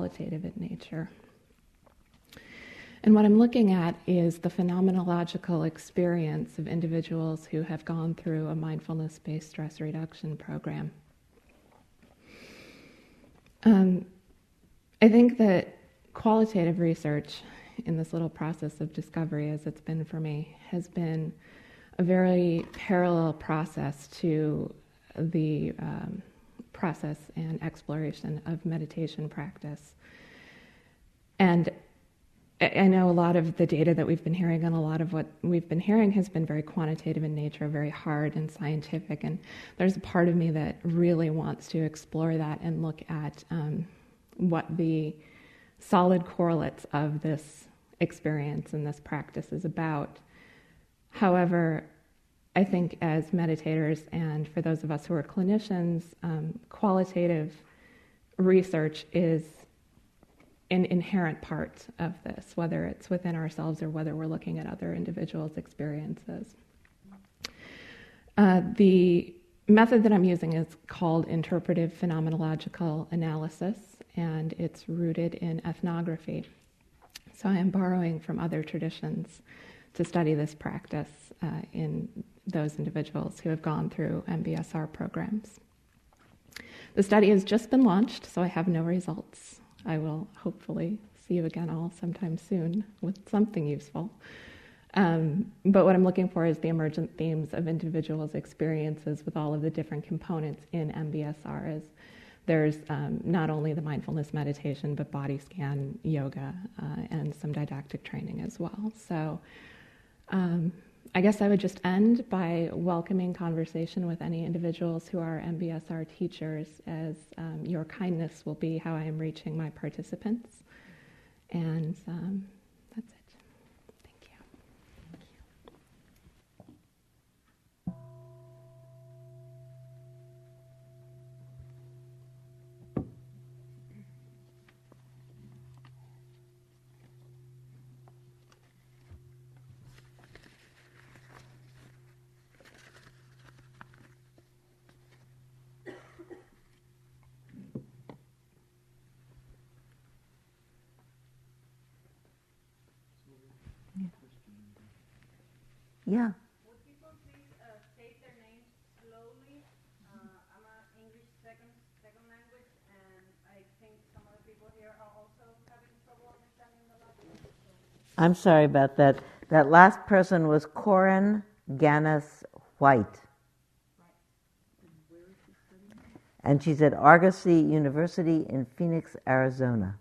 qualitative in nature. And what I'm looking at is the phenomenological experience of individuals who have gone through a mindfulness based stress reduction program. Um, I think that qualitative research in this little process of discovery, as it's been for me, has been a very parallel process to the um, process and exploration of meditation practice. And I know a lot of the data that we've been hearing and a lot of what we've been hearing has been very quantitative in nature, very hard and scientific. And there's a part of me that really wants to explore that and look at um, what the solid correlates of this experience and this practice is about. However, I think as meditators and for those of us who are clinicians, um, qualitative research is an inherent part of this, whether it's within ourselves or whether we're looking at other individuals' experiences. Uh, the method that I'm using is called interpretive phenomenological analysis, and it's rooted in ethnography. So I am borrowing from other traditions to study this practice uh, in those individuals who have gone through MBSR programs. The study has just been launched, so I have no results. I will hopefully see you again all sometime soon with something useful. Um, but what I'm looking for is the emergent themes of individuals' experiences with all of the different components in MBSR. Is there's um, not only the mindfulness meditation, but body scan, yoga, uh, and some didactic training as well. So um, I guess I would just end by welcoming conversation with any individuals who are MBSR teachers, as um, your kindness will be how I am reaching my participants. And um, I'm sorry about that. That last person was Koren Ganis Wright. And she's at Argosy University in Phoenix, Arizona.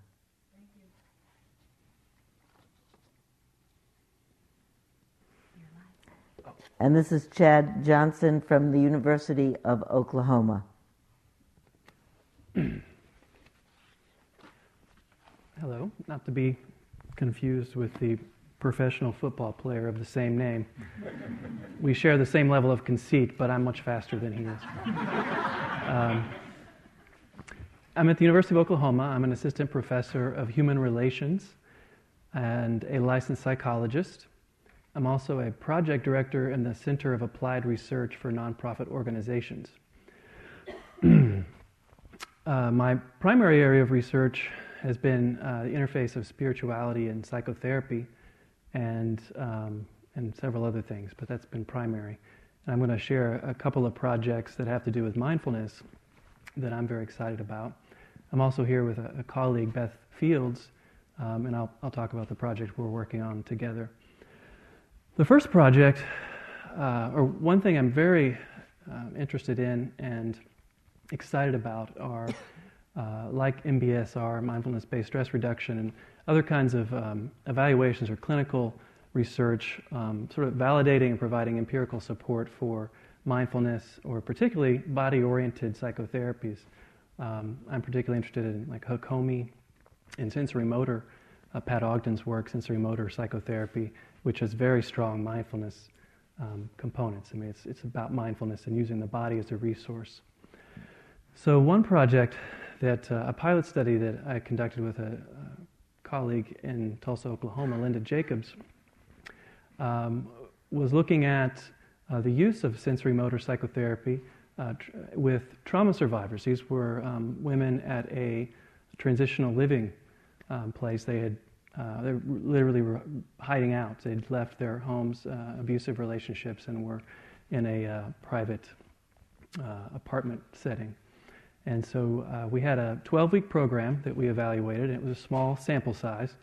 And this is Chad Johnson from the University of Oklahoma. Hello, not to be confused with the professional football player of the same name. we share the same level of conceit, but I'm much faster than he is. Um, I'm at the University of Oklahoma. I'm an assistant professor of human relations and a licensed psychologist. I'm also a project director in the Center of Applied Research for Nonprofit Organizations. uh, my primary area of research has been uh, the interface of spirituality and psychotherapy and, um, and several other things, but that's been primary. And I'm going to share a couple of projects that have to do with mindfulness that I'm very excited about. I'm also here with a, a colleague, Beth Fields, um, and I'll, I'll talk about the project we're working on together. The first project, uh, or one thing I'm very uh, interested in and excited about, are uh, like MBSR, mindfulness based stress reduction, and other kinds of um, evaluations or clinical research, um, sort of validating and providing empirical support for mindfulness or particularly body oriented psychotherapies. Um, I'm particularly interested in like Hakomi and sensorimotor, uh, Pat Ogden's work, sensorimotor psychotherapy which has very strong mindfulness um, components. I mean, it's, it's about mindfulness and using the body as a resource. So, one project that uh, a pilot study that I conducted with a, a colleague in Tulsa, Oklahoma, Linda Jacobs, um, was looking at uh, the use of sensorimotor psychotherapy uh, tr- with trauma survivors. These were um, women at a transitional living um, place. They had uh, they literally were hiding out. They'd left their homes, uh, abusive relationships, and were in a uh, private apartment setting. And so uh, we had a 12 week program that we evaluated. It was a small sample size.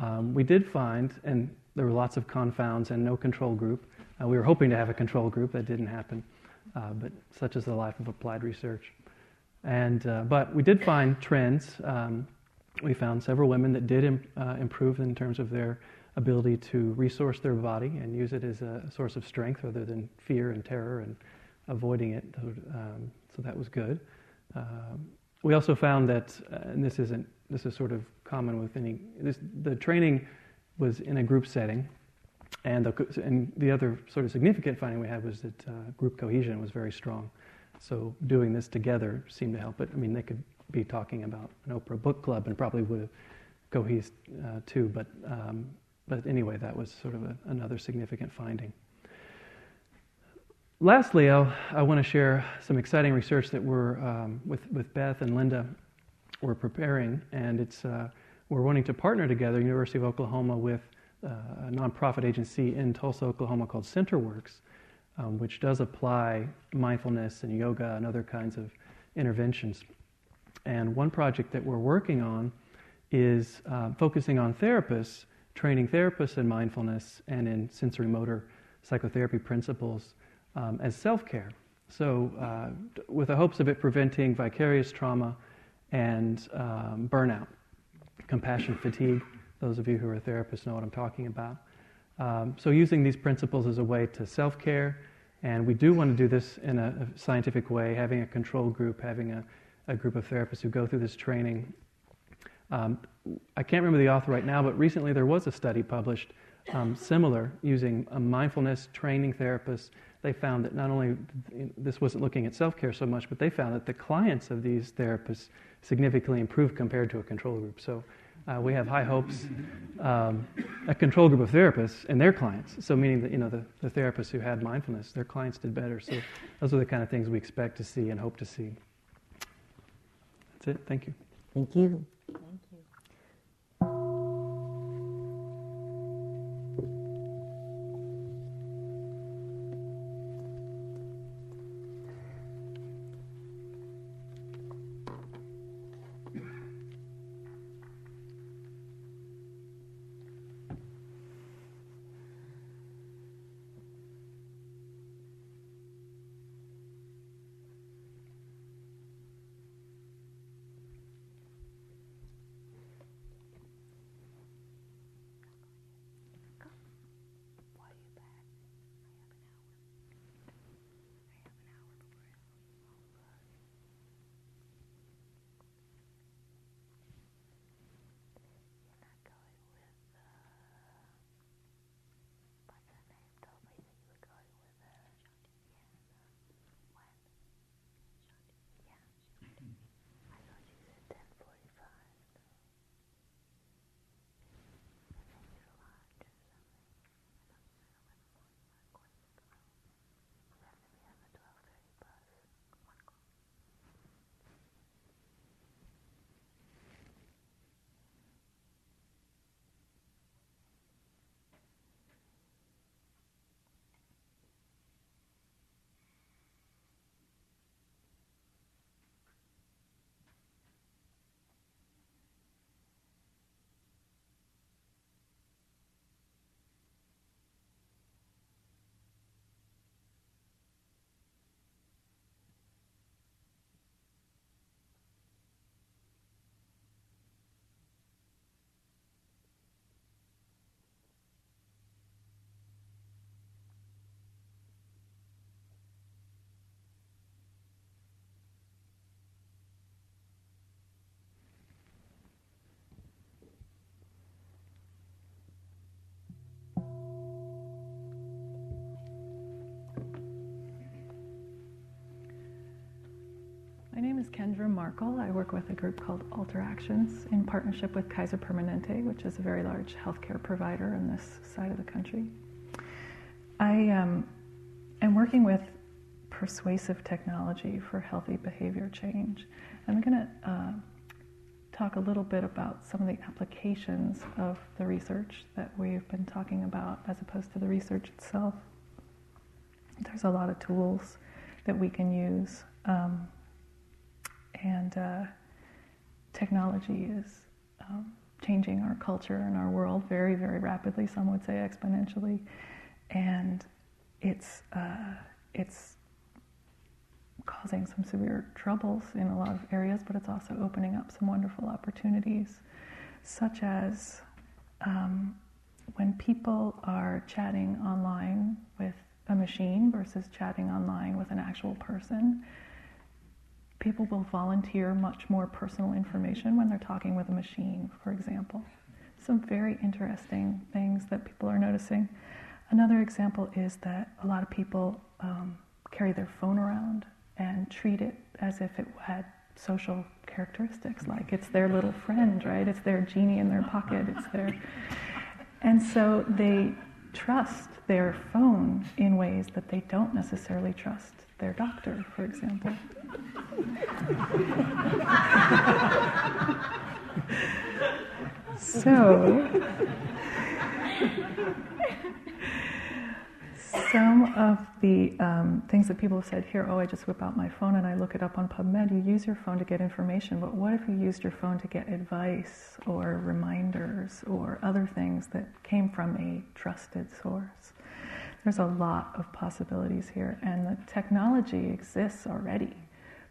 Um, we did find, and there were lots of confounds and no control group. Uh, we were hoping to have a control group, that didn't happen. but such is the life of applied research. And, but we did find trends. Um, we found several women that did Im- uh, improve in terms of their ability to resource their body and use it as a source of strength rather than fear and terror and avoiding it. Um, so that was good. Um, we also found that, uh, and this isn't, this is sort of common with any, this, the training was in a group setting. And the, and the other sort of significant finding we had was that uh, group cohesion was very strong. So doing this together seemed to help it. I mean, they could be talking about an Oprah book club and probably would have cohesed uh, too. But, um, but anyway, that was sort of a, another significant finding. Lastly, I'll, i want to share some exciting research that we're, um, with, with Beth and Linda, we're preparing, and it's, uh, we're wanting to partner together, University of Oklahoma, with uh, a nonprofit agency in Tulsa, Oklahoma called CenterWorks, um, which does apply mindfulness and yoga and other kinds of interventions. And one project that we're working on is uh, focusing on therapists, training therapists in mindfulness and in sensorimotor psychotherapy principles um, as self care. So, uh, with the hopes of it preventing vicarious trauma and um, burnout, compassion fatigue. Those of you who are therapists know what I'm talking about. Um, so, using these principles as a way to self care, and we do want to do this in a, a scientific way, having a control group, having a a group of therapists who go through this training. Um, I can't remember the author right now, but recently there was a study published um, similar using a mindfulness training therapist. They found that not only this wasn't looking at self care so much, but they found that the clients of these therapists significantly improved compared to a control group. So uh, we have high hopes. Um, a control group of therapists and their clients. So meaning that you know the, the therapists who had mindfulness, their clients did better. So those are the kind of things we expect to see and hope to see. That's it. Thank you. Thank you. My name is Kendra Markle. I work with a group called Alter Actions in partnership with Kaiser Permanente, which is a very large healthcare provider in this side of the country. I um, am working with persuasive technology for healthy behavior change. I'm going to uh, talk a little bit about some of the applications of the research that we've been talking about as opposed to the research itself. There's a lot of tools that we can use, um, and uh, technology is um, changing our culture and our world very, very rapidly. Some would say exponentially, and it's uh, it's causing some severe troubles in a lot of areas, but it's also opening up some wonderful opportunities, such as um, when people are chatting online with a machine versus chatting online with an actual person. People will volunteer much more personal information when they're talking with a machine, for example. Some very interesting things that people are noticing. Another example is that a lot of people um, carry their phone around and treat it as if it had social characteristics, like it's their little friend, right? It's their genie in their pocket. It's their, and so they trust their phone in ways that they don't necessarily trust their doctor, for example. so some of the um, things that people have said here oh, I just whip out my phone and I look it up on PubMed. You use your phone to get information, but what if you used your phone to get advice or reminders or other things that came from a trusted source? There's a lot of possibilities here, and the technology exists already.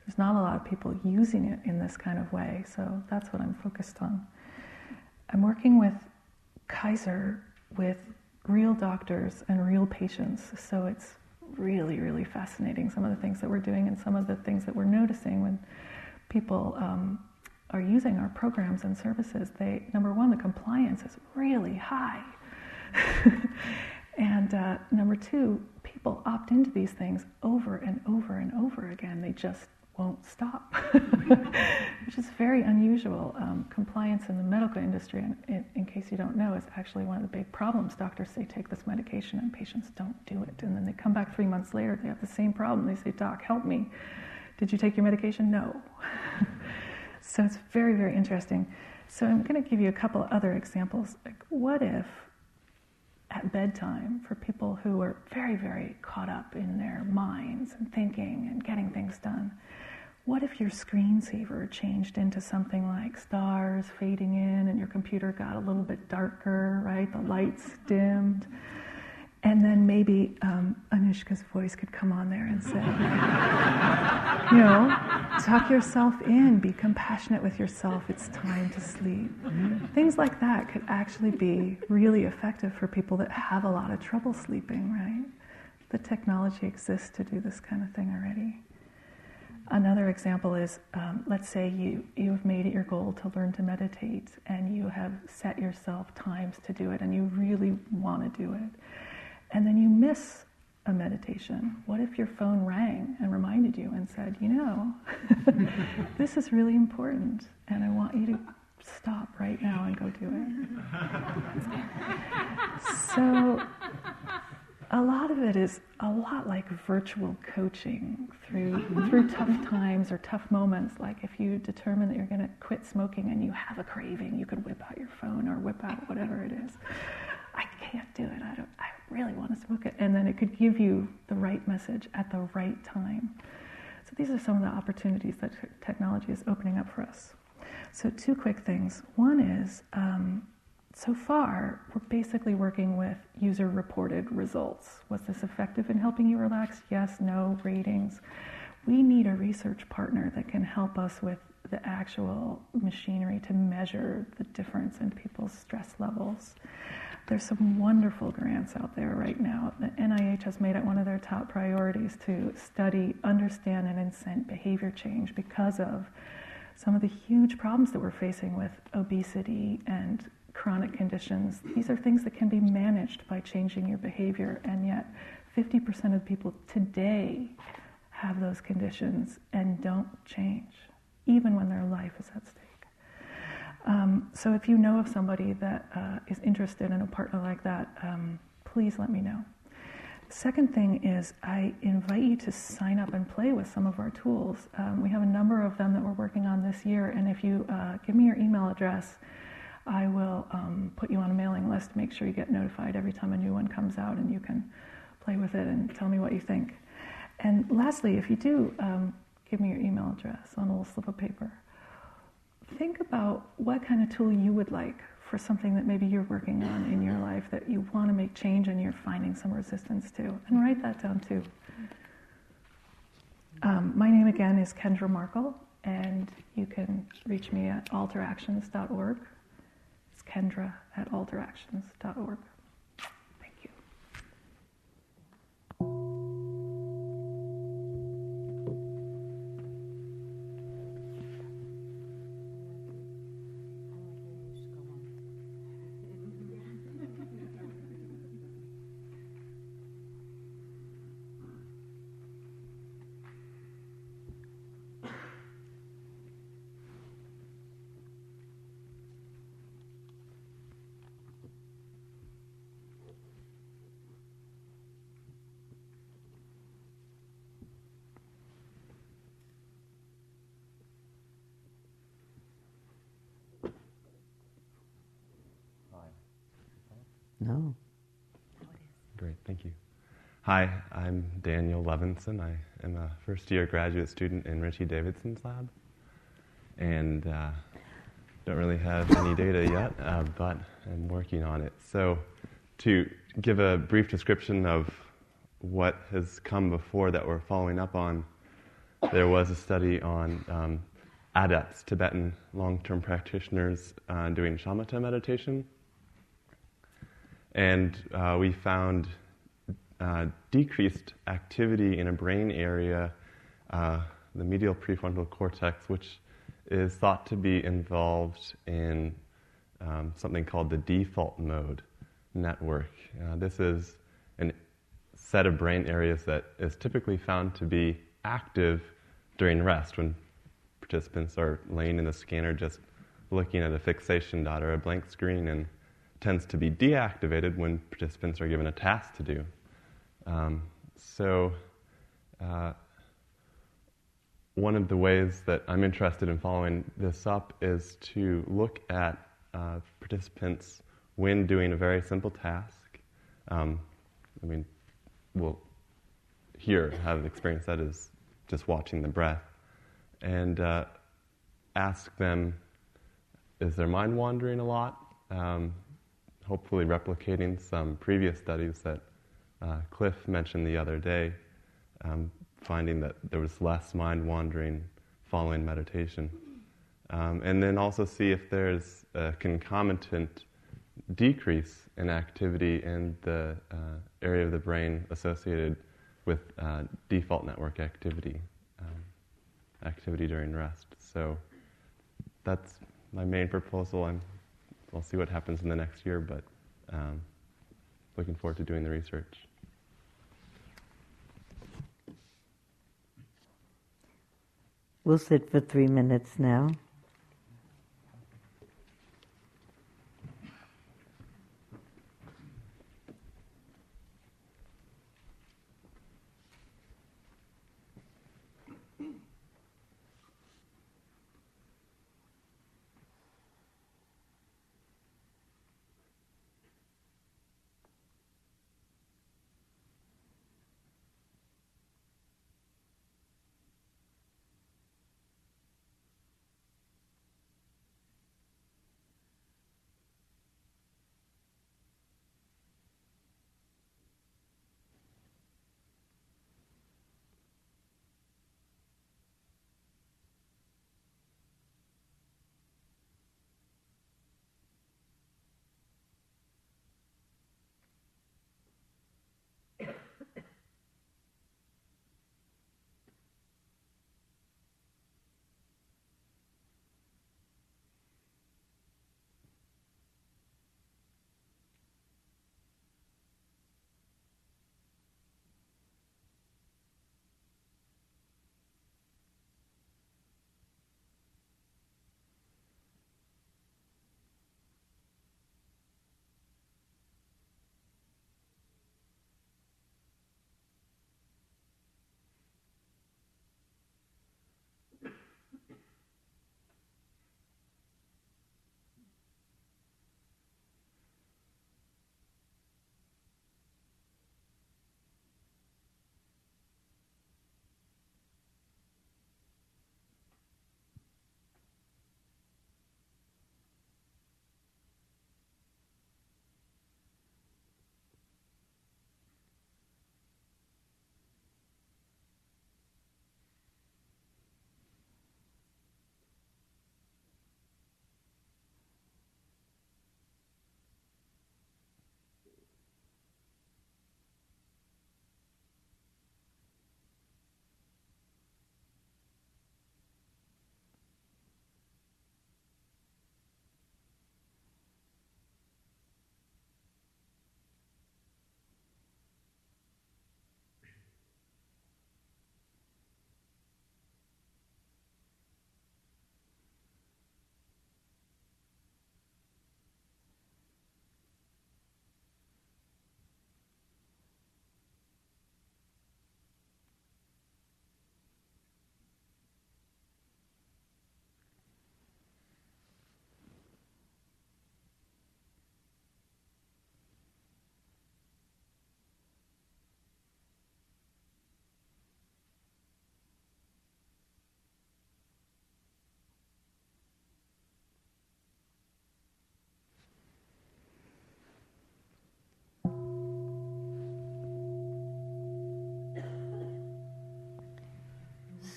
There's not a lot of people using it in this kind of way, so that's what I'm focused on. I'm working with Kaiser with real doctors and real patients. So it's really, really fascinating some of the things that we're doing and some of the things that we're noticing when people um, are using our programs and services. They number one, the compliance is really high, and uh, number two, people opt into these things over and over and over again. They just won't stop, which is very unusual. Um, compliance in the medical industry, in, in, case you don't know, is actually one of the big problems. Doctors say take this medication and patients don't do it. And then they come back three months later, they have the same problem. They say, Doc, help me. Did you take your medication? No. so it's very, very interesting. So I'm going to give you a couple other examples. Like, what if at bedtime for people who are very, very caught up in their minds and thinking and getting things done. What if your screensaver changed into something like stars fading in and your computer got a little bit darker, right? The lights dimmed. And then maybe um, Anushka's voice could come on there and say, you know, tuck yourself in, be compassionate with yourself, it's time to sleep. Things like that could actually be really effective for people that have a lot of trouble sleeping, right? The technology exists to do this kind of thing already. Another example is um, let's say you, you have made it your goal to learn to meditate and you have set yourself times to do it and you really want to do it. And then you miss a meditation. What if your phone rang and reminded you and said, you know, this is really important and I want you to stop right now and go do it. so a lot of it is a lot like virtual coaching through through tough times or tough moments. Like if you determine that you're going to quit smoking and you have a craving, you could whip out your phone or whip out whatever it is. I can't do it. I don't. I really want to smoke it, and then it could give you the right message at the right time. So these are some of the opportunities that technology is opening up for us. So two quick things. One is um, so far, we're basically working with user reported results. Was this effective in helping you relax? Yes, no, ratings. We need a research partner that can help us with the actual machinery to measure the difference in people's stress levels. There's some wonderful grants out there right now. The NIH has made it one of their top priorities to study, understand, and incent behavior change because of some of the huge problems that we're facing with obesity and chronic conditions. These are things that can be managed by changing your behavior, and yet 50% of people today have those conditions and don't change, even when their life is at stake. Um, so if you know of somebody that uh, is interested in a partner like that, um, please let me know. second thing is I invite you to sign up and play with some of our tools. Um, we have a number of them that we're working on this year, and if you uh, give me your email address, I will um, put you on a mailing list to make sure you get notified every time a new one comes out and you can play with it and tell me what you think. And lastly, if you do um, give me your email address on a little slip of paper, think about what kind of tool you would like for something that maybe you're working on in your life that you want to make change and you're finding some resistance to. And write that down too. Um, my name again is Kendra Markle, and you can reach me at alteractions.org. It's Kendra at alteractions.org. No. Great, thank you. Hi, I'm Daniel Levinson. I am a first year graduate student in Richie Davidson's lab. And uh, don't really have any data yet, uh, but I'm working on it. So, to give a brief description of what has come before that we're following up on, there was a study on um, adepts, Tibetan long term practitioners uh, doing shamatha meditation. And uh, we found uh, decreased activity in a brain area, uh, the medial prefrontal cortex, which is thought to be involved in um, something called the default mode network. Uh, this is a set of brain areas that is typically found to be active during rest when participants are laying in the scanner just looking at a fixation dot or a blank screen and tends to be deactivated when participants are given a task to do. Um, so, uh, one of the ways that I'm interested in following this up is to look at uh, participants when doing a very simple task. Um, I mean, we'll here have experience that is just watching the breath, and uh, ask them, is their mind wandering a lot? Um, hopefully replicating some previous studies that uh, Cliff mentioned the other day, um, finding that there was less mind wandering following meditation. Um, and then also see if there's a concomitant decrease in activity in the uh, area of the brain associated with uh, default network activity, um, activity during rest. So that's my main proposal. I'm I'll see what happens in the next year, but um, looking forward to doing the research. We'll sit for three minutes now.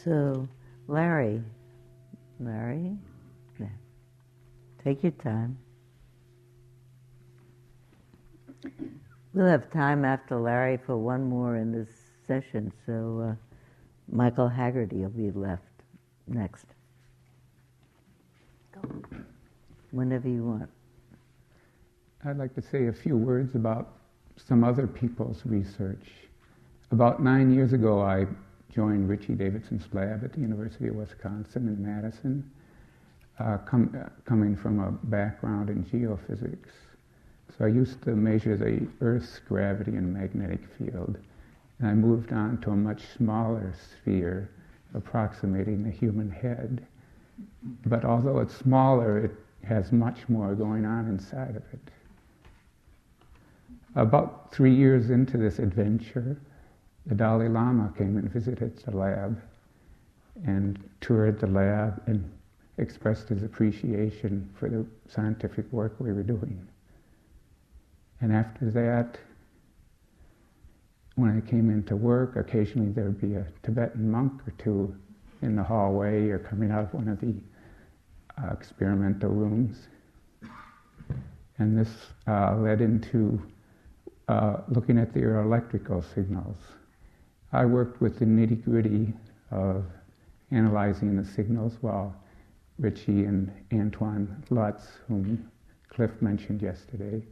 So, Larry, Larry, yeah. take your time. We'll have time after Larry for one more in this session, so uh, Michael Haggerty will be left next. Go. Whenever you want. I'd like to say a few words about some other people's research. About nine years ago, I joined Richie Davidson's lab at the University of Wisconsin in Madison, uh, com- uh, coming from a background in geophysics. So I used to measure the Earth's gravity and magnetic field, and I moved on to a much smaller sphere approximating the human head. But although it's smaller, it has much more going on inside of it. About three years into this adventure, the Dalai Lama came and visited the lab and toured the lab and expressed his appreciation for the scientific work we were doing. And after that, when I came into work, occasionally there would be a Tibetan monk or two in the hallway or coming out of one of the uh, experimental rooms. And this uh, led into uh, looking at the electrical signals. I worked with the nitty gritty of analyzing the signals while Richie and Antoine Lutz, whom Cliff mentioned yesterday,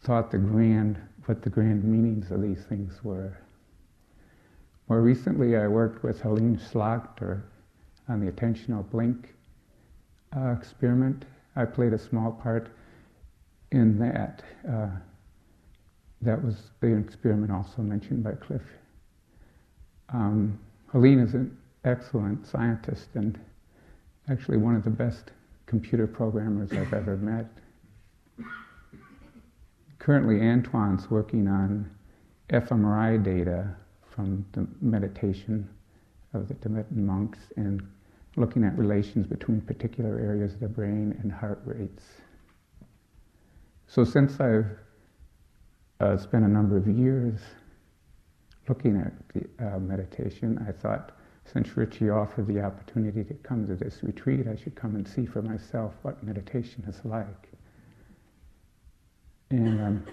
thought the grand, what the grand meanings of these things were. More recently, I worked with Heleen Slagter on the attentional blink uh, experiment. I played a small part in that. Uh, that was the experiment also mentioned by Cliff. Um, Heleen is an excellent scientist and actually one of the best computer programmers I've ever met. Currently, Antoine's working on fMRI data from the meditation of the Tibetan monks and looking at relations between particular areas of the brain and heart rates. So, since I've uh, spent a number of years looking at the, uh, meditation, I thought since Richie offered the opportunity to come to this retreat, I should come and see for myself what meditation is like. And I'm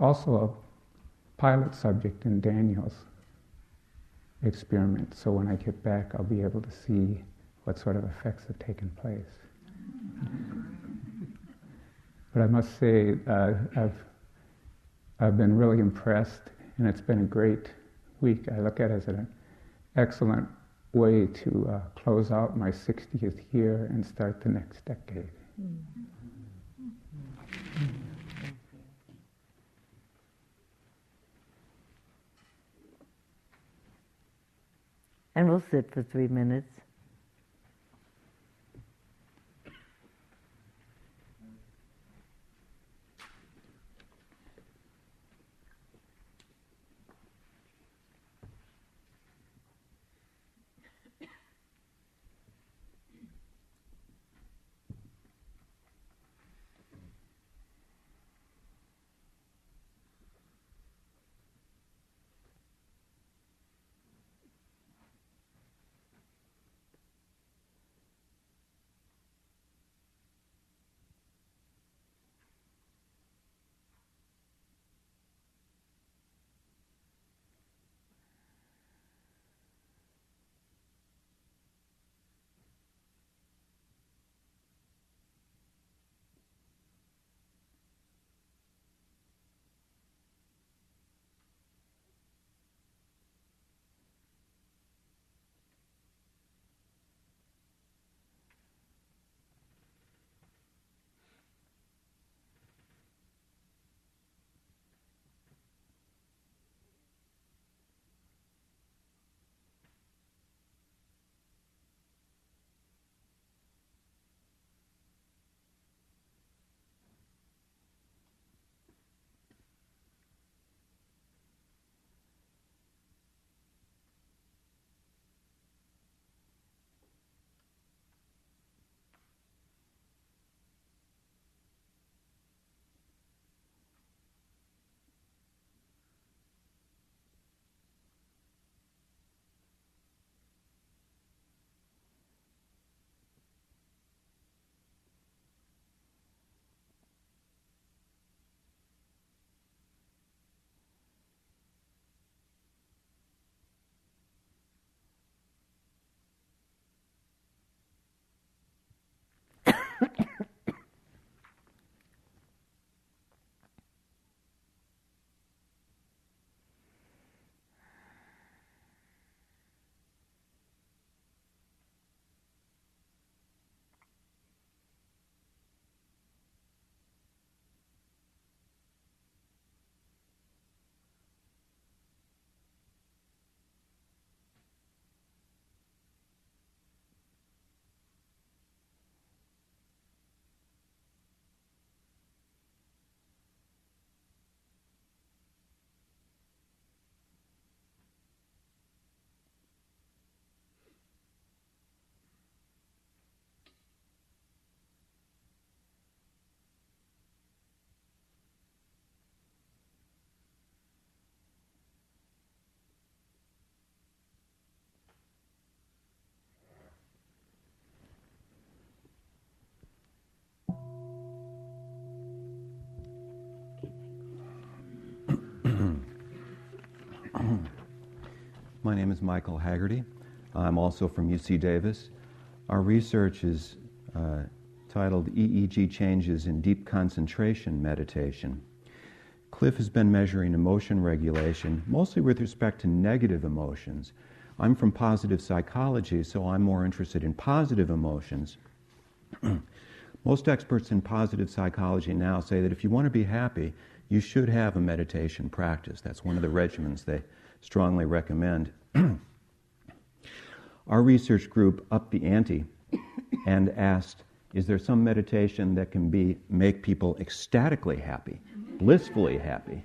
also a pilot subject in Daniel's experiment, so when I get back, I'll be able to see what sort of effects have taken place. but I must say, uh, I've, I've been really impressed, and it's been a great week. I look at as an excellent way to uh, close out my 60th year and start the next decade. And we'll sit for three minutes. My name is Michael Haggerty. I'm also from UC Davis. Our research is uh, titled EEG Changes in Deep Concentration Meditation. Cliff has been measuring emotion regulation, mostly with respect to negative emotions. I'm from positive psychology, so I'm more interested in positive emotions. Most experts in positive psychology now say that if you want to be happy, you should have a meditation practice. That's one of the regimens they strongly recommend. Our research group upped the ante and asked, is there some meditation that can be make people ecstatically happy, blissfully happy?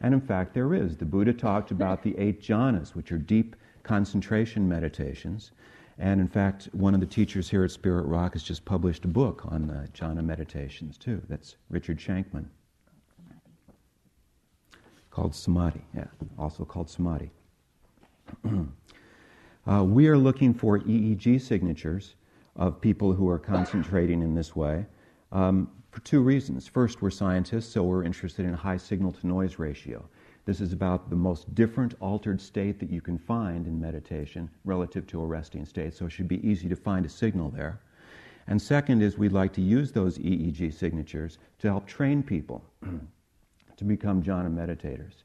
And in fact, there is. The Buddha talked about the eight jhanas, which are deep concentration meditations. And in fact, one of the teachers here at Spirit Rock has just published a book on the jhana meditations, too. That's Richard Shankman. Called Samadhi, yeah, also called Samadhi. uh, we are looking for EEG signatures of people who are concentrating in this way um, for two reasons. First, we're scientists, so we're interested in high signal to noise ratio. This is about the most different altered state that you can find in meditation relative to a resting state, so it should be easy to find a signal there. And second is we'd like to use those EEG signatures to help train people to become jhana meditators.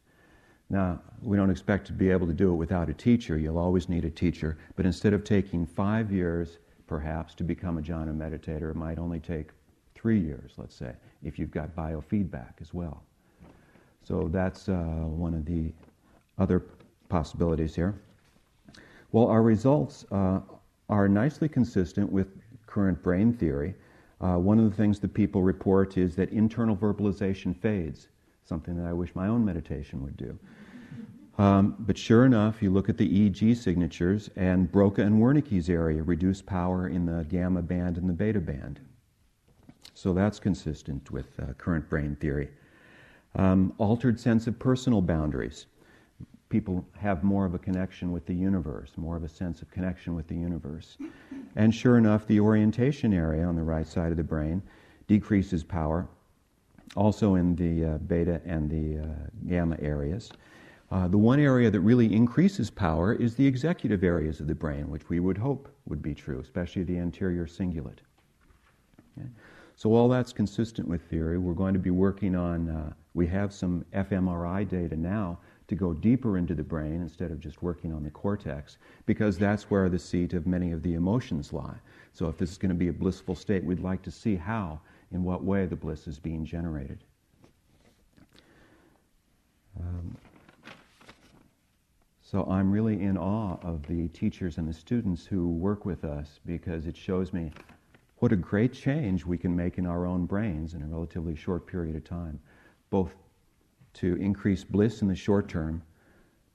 Now, we don't expect to be able to do it without a teacher. You'll always need a teacher. But instead of taking five years, perhaps, to become a jhana meditator, it might only take three years, let's say, if you've got biofeedback as well. So that's uh, one of the other possibilities here. Well, our results uh, are nicely consistent with current brain theory. Uh, one of the things that people report is that internal verbalization fades, something that I wish my own meditation would do. Um, but sure enough, you look at the EEG signatures, and Broca and Wernicke's area reduce power in the gamma band and the beta band. So that's consistent with uh, current brain theory. Um, altered sense of personal boundaries. People have more of a connection with the universe, more of a sense of connection with the universe. And sure enough, the orientation area on the right side of the brain decreases power, also in the uh, beta and the uh, gamma areas. Uh, the one area that really increases power is the executive areas of the brain, which we would hope would be true, especially the anterior cingulate. Okay? So, all that's consistent with theory. We're going to be working on, uh, we have some fMRI data now to go deeper into the brain instead of just working on the cortex, because that's where the seat of many of the emotions lie. So, if this is going to be a blissful state, we'd like to see how, in what way, the bliss is being generated. Um, so I'm really in awe of the teachers and the students who work with us because it shows me what a great change we can make in our own brains in a relatively short period of time, both to increase bliss in the short term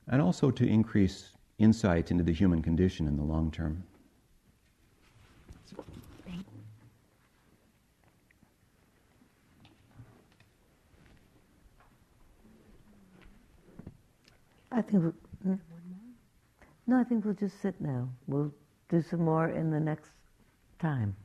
and also to increase insight into the human condition in the long term. I think hmm? no, I think we'll just sit now. We'll do some more in the next time.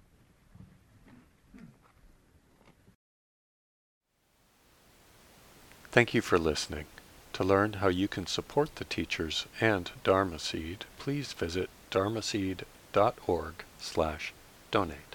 Thank you for listening. To learn how you can support the teachers and Dharma Seed, please visit dharmaseed.org slash donate.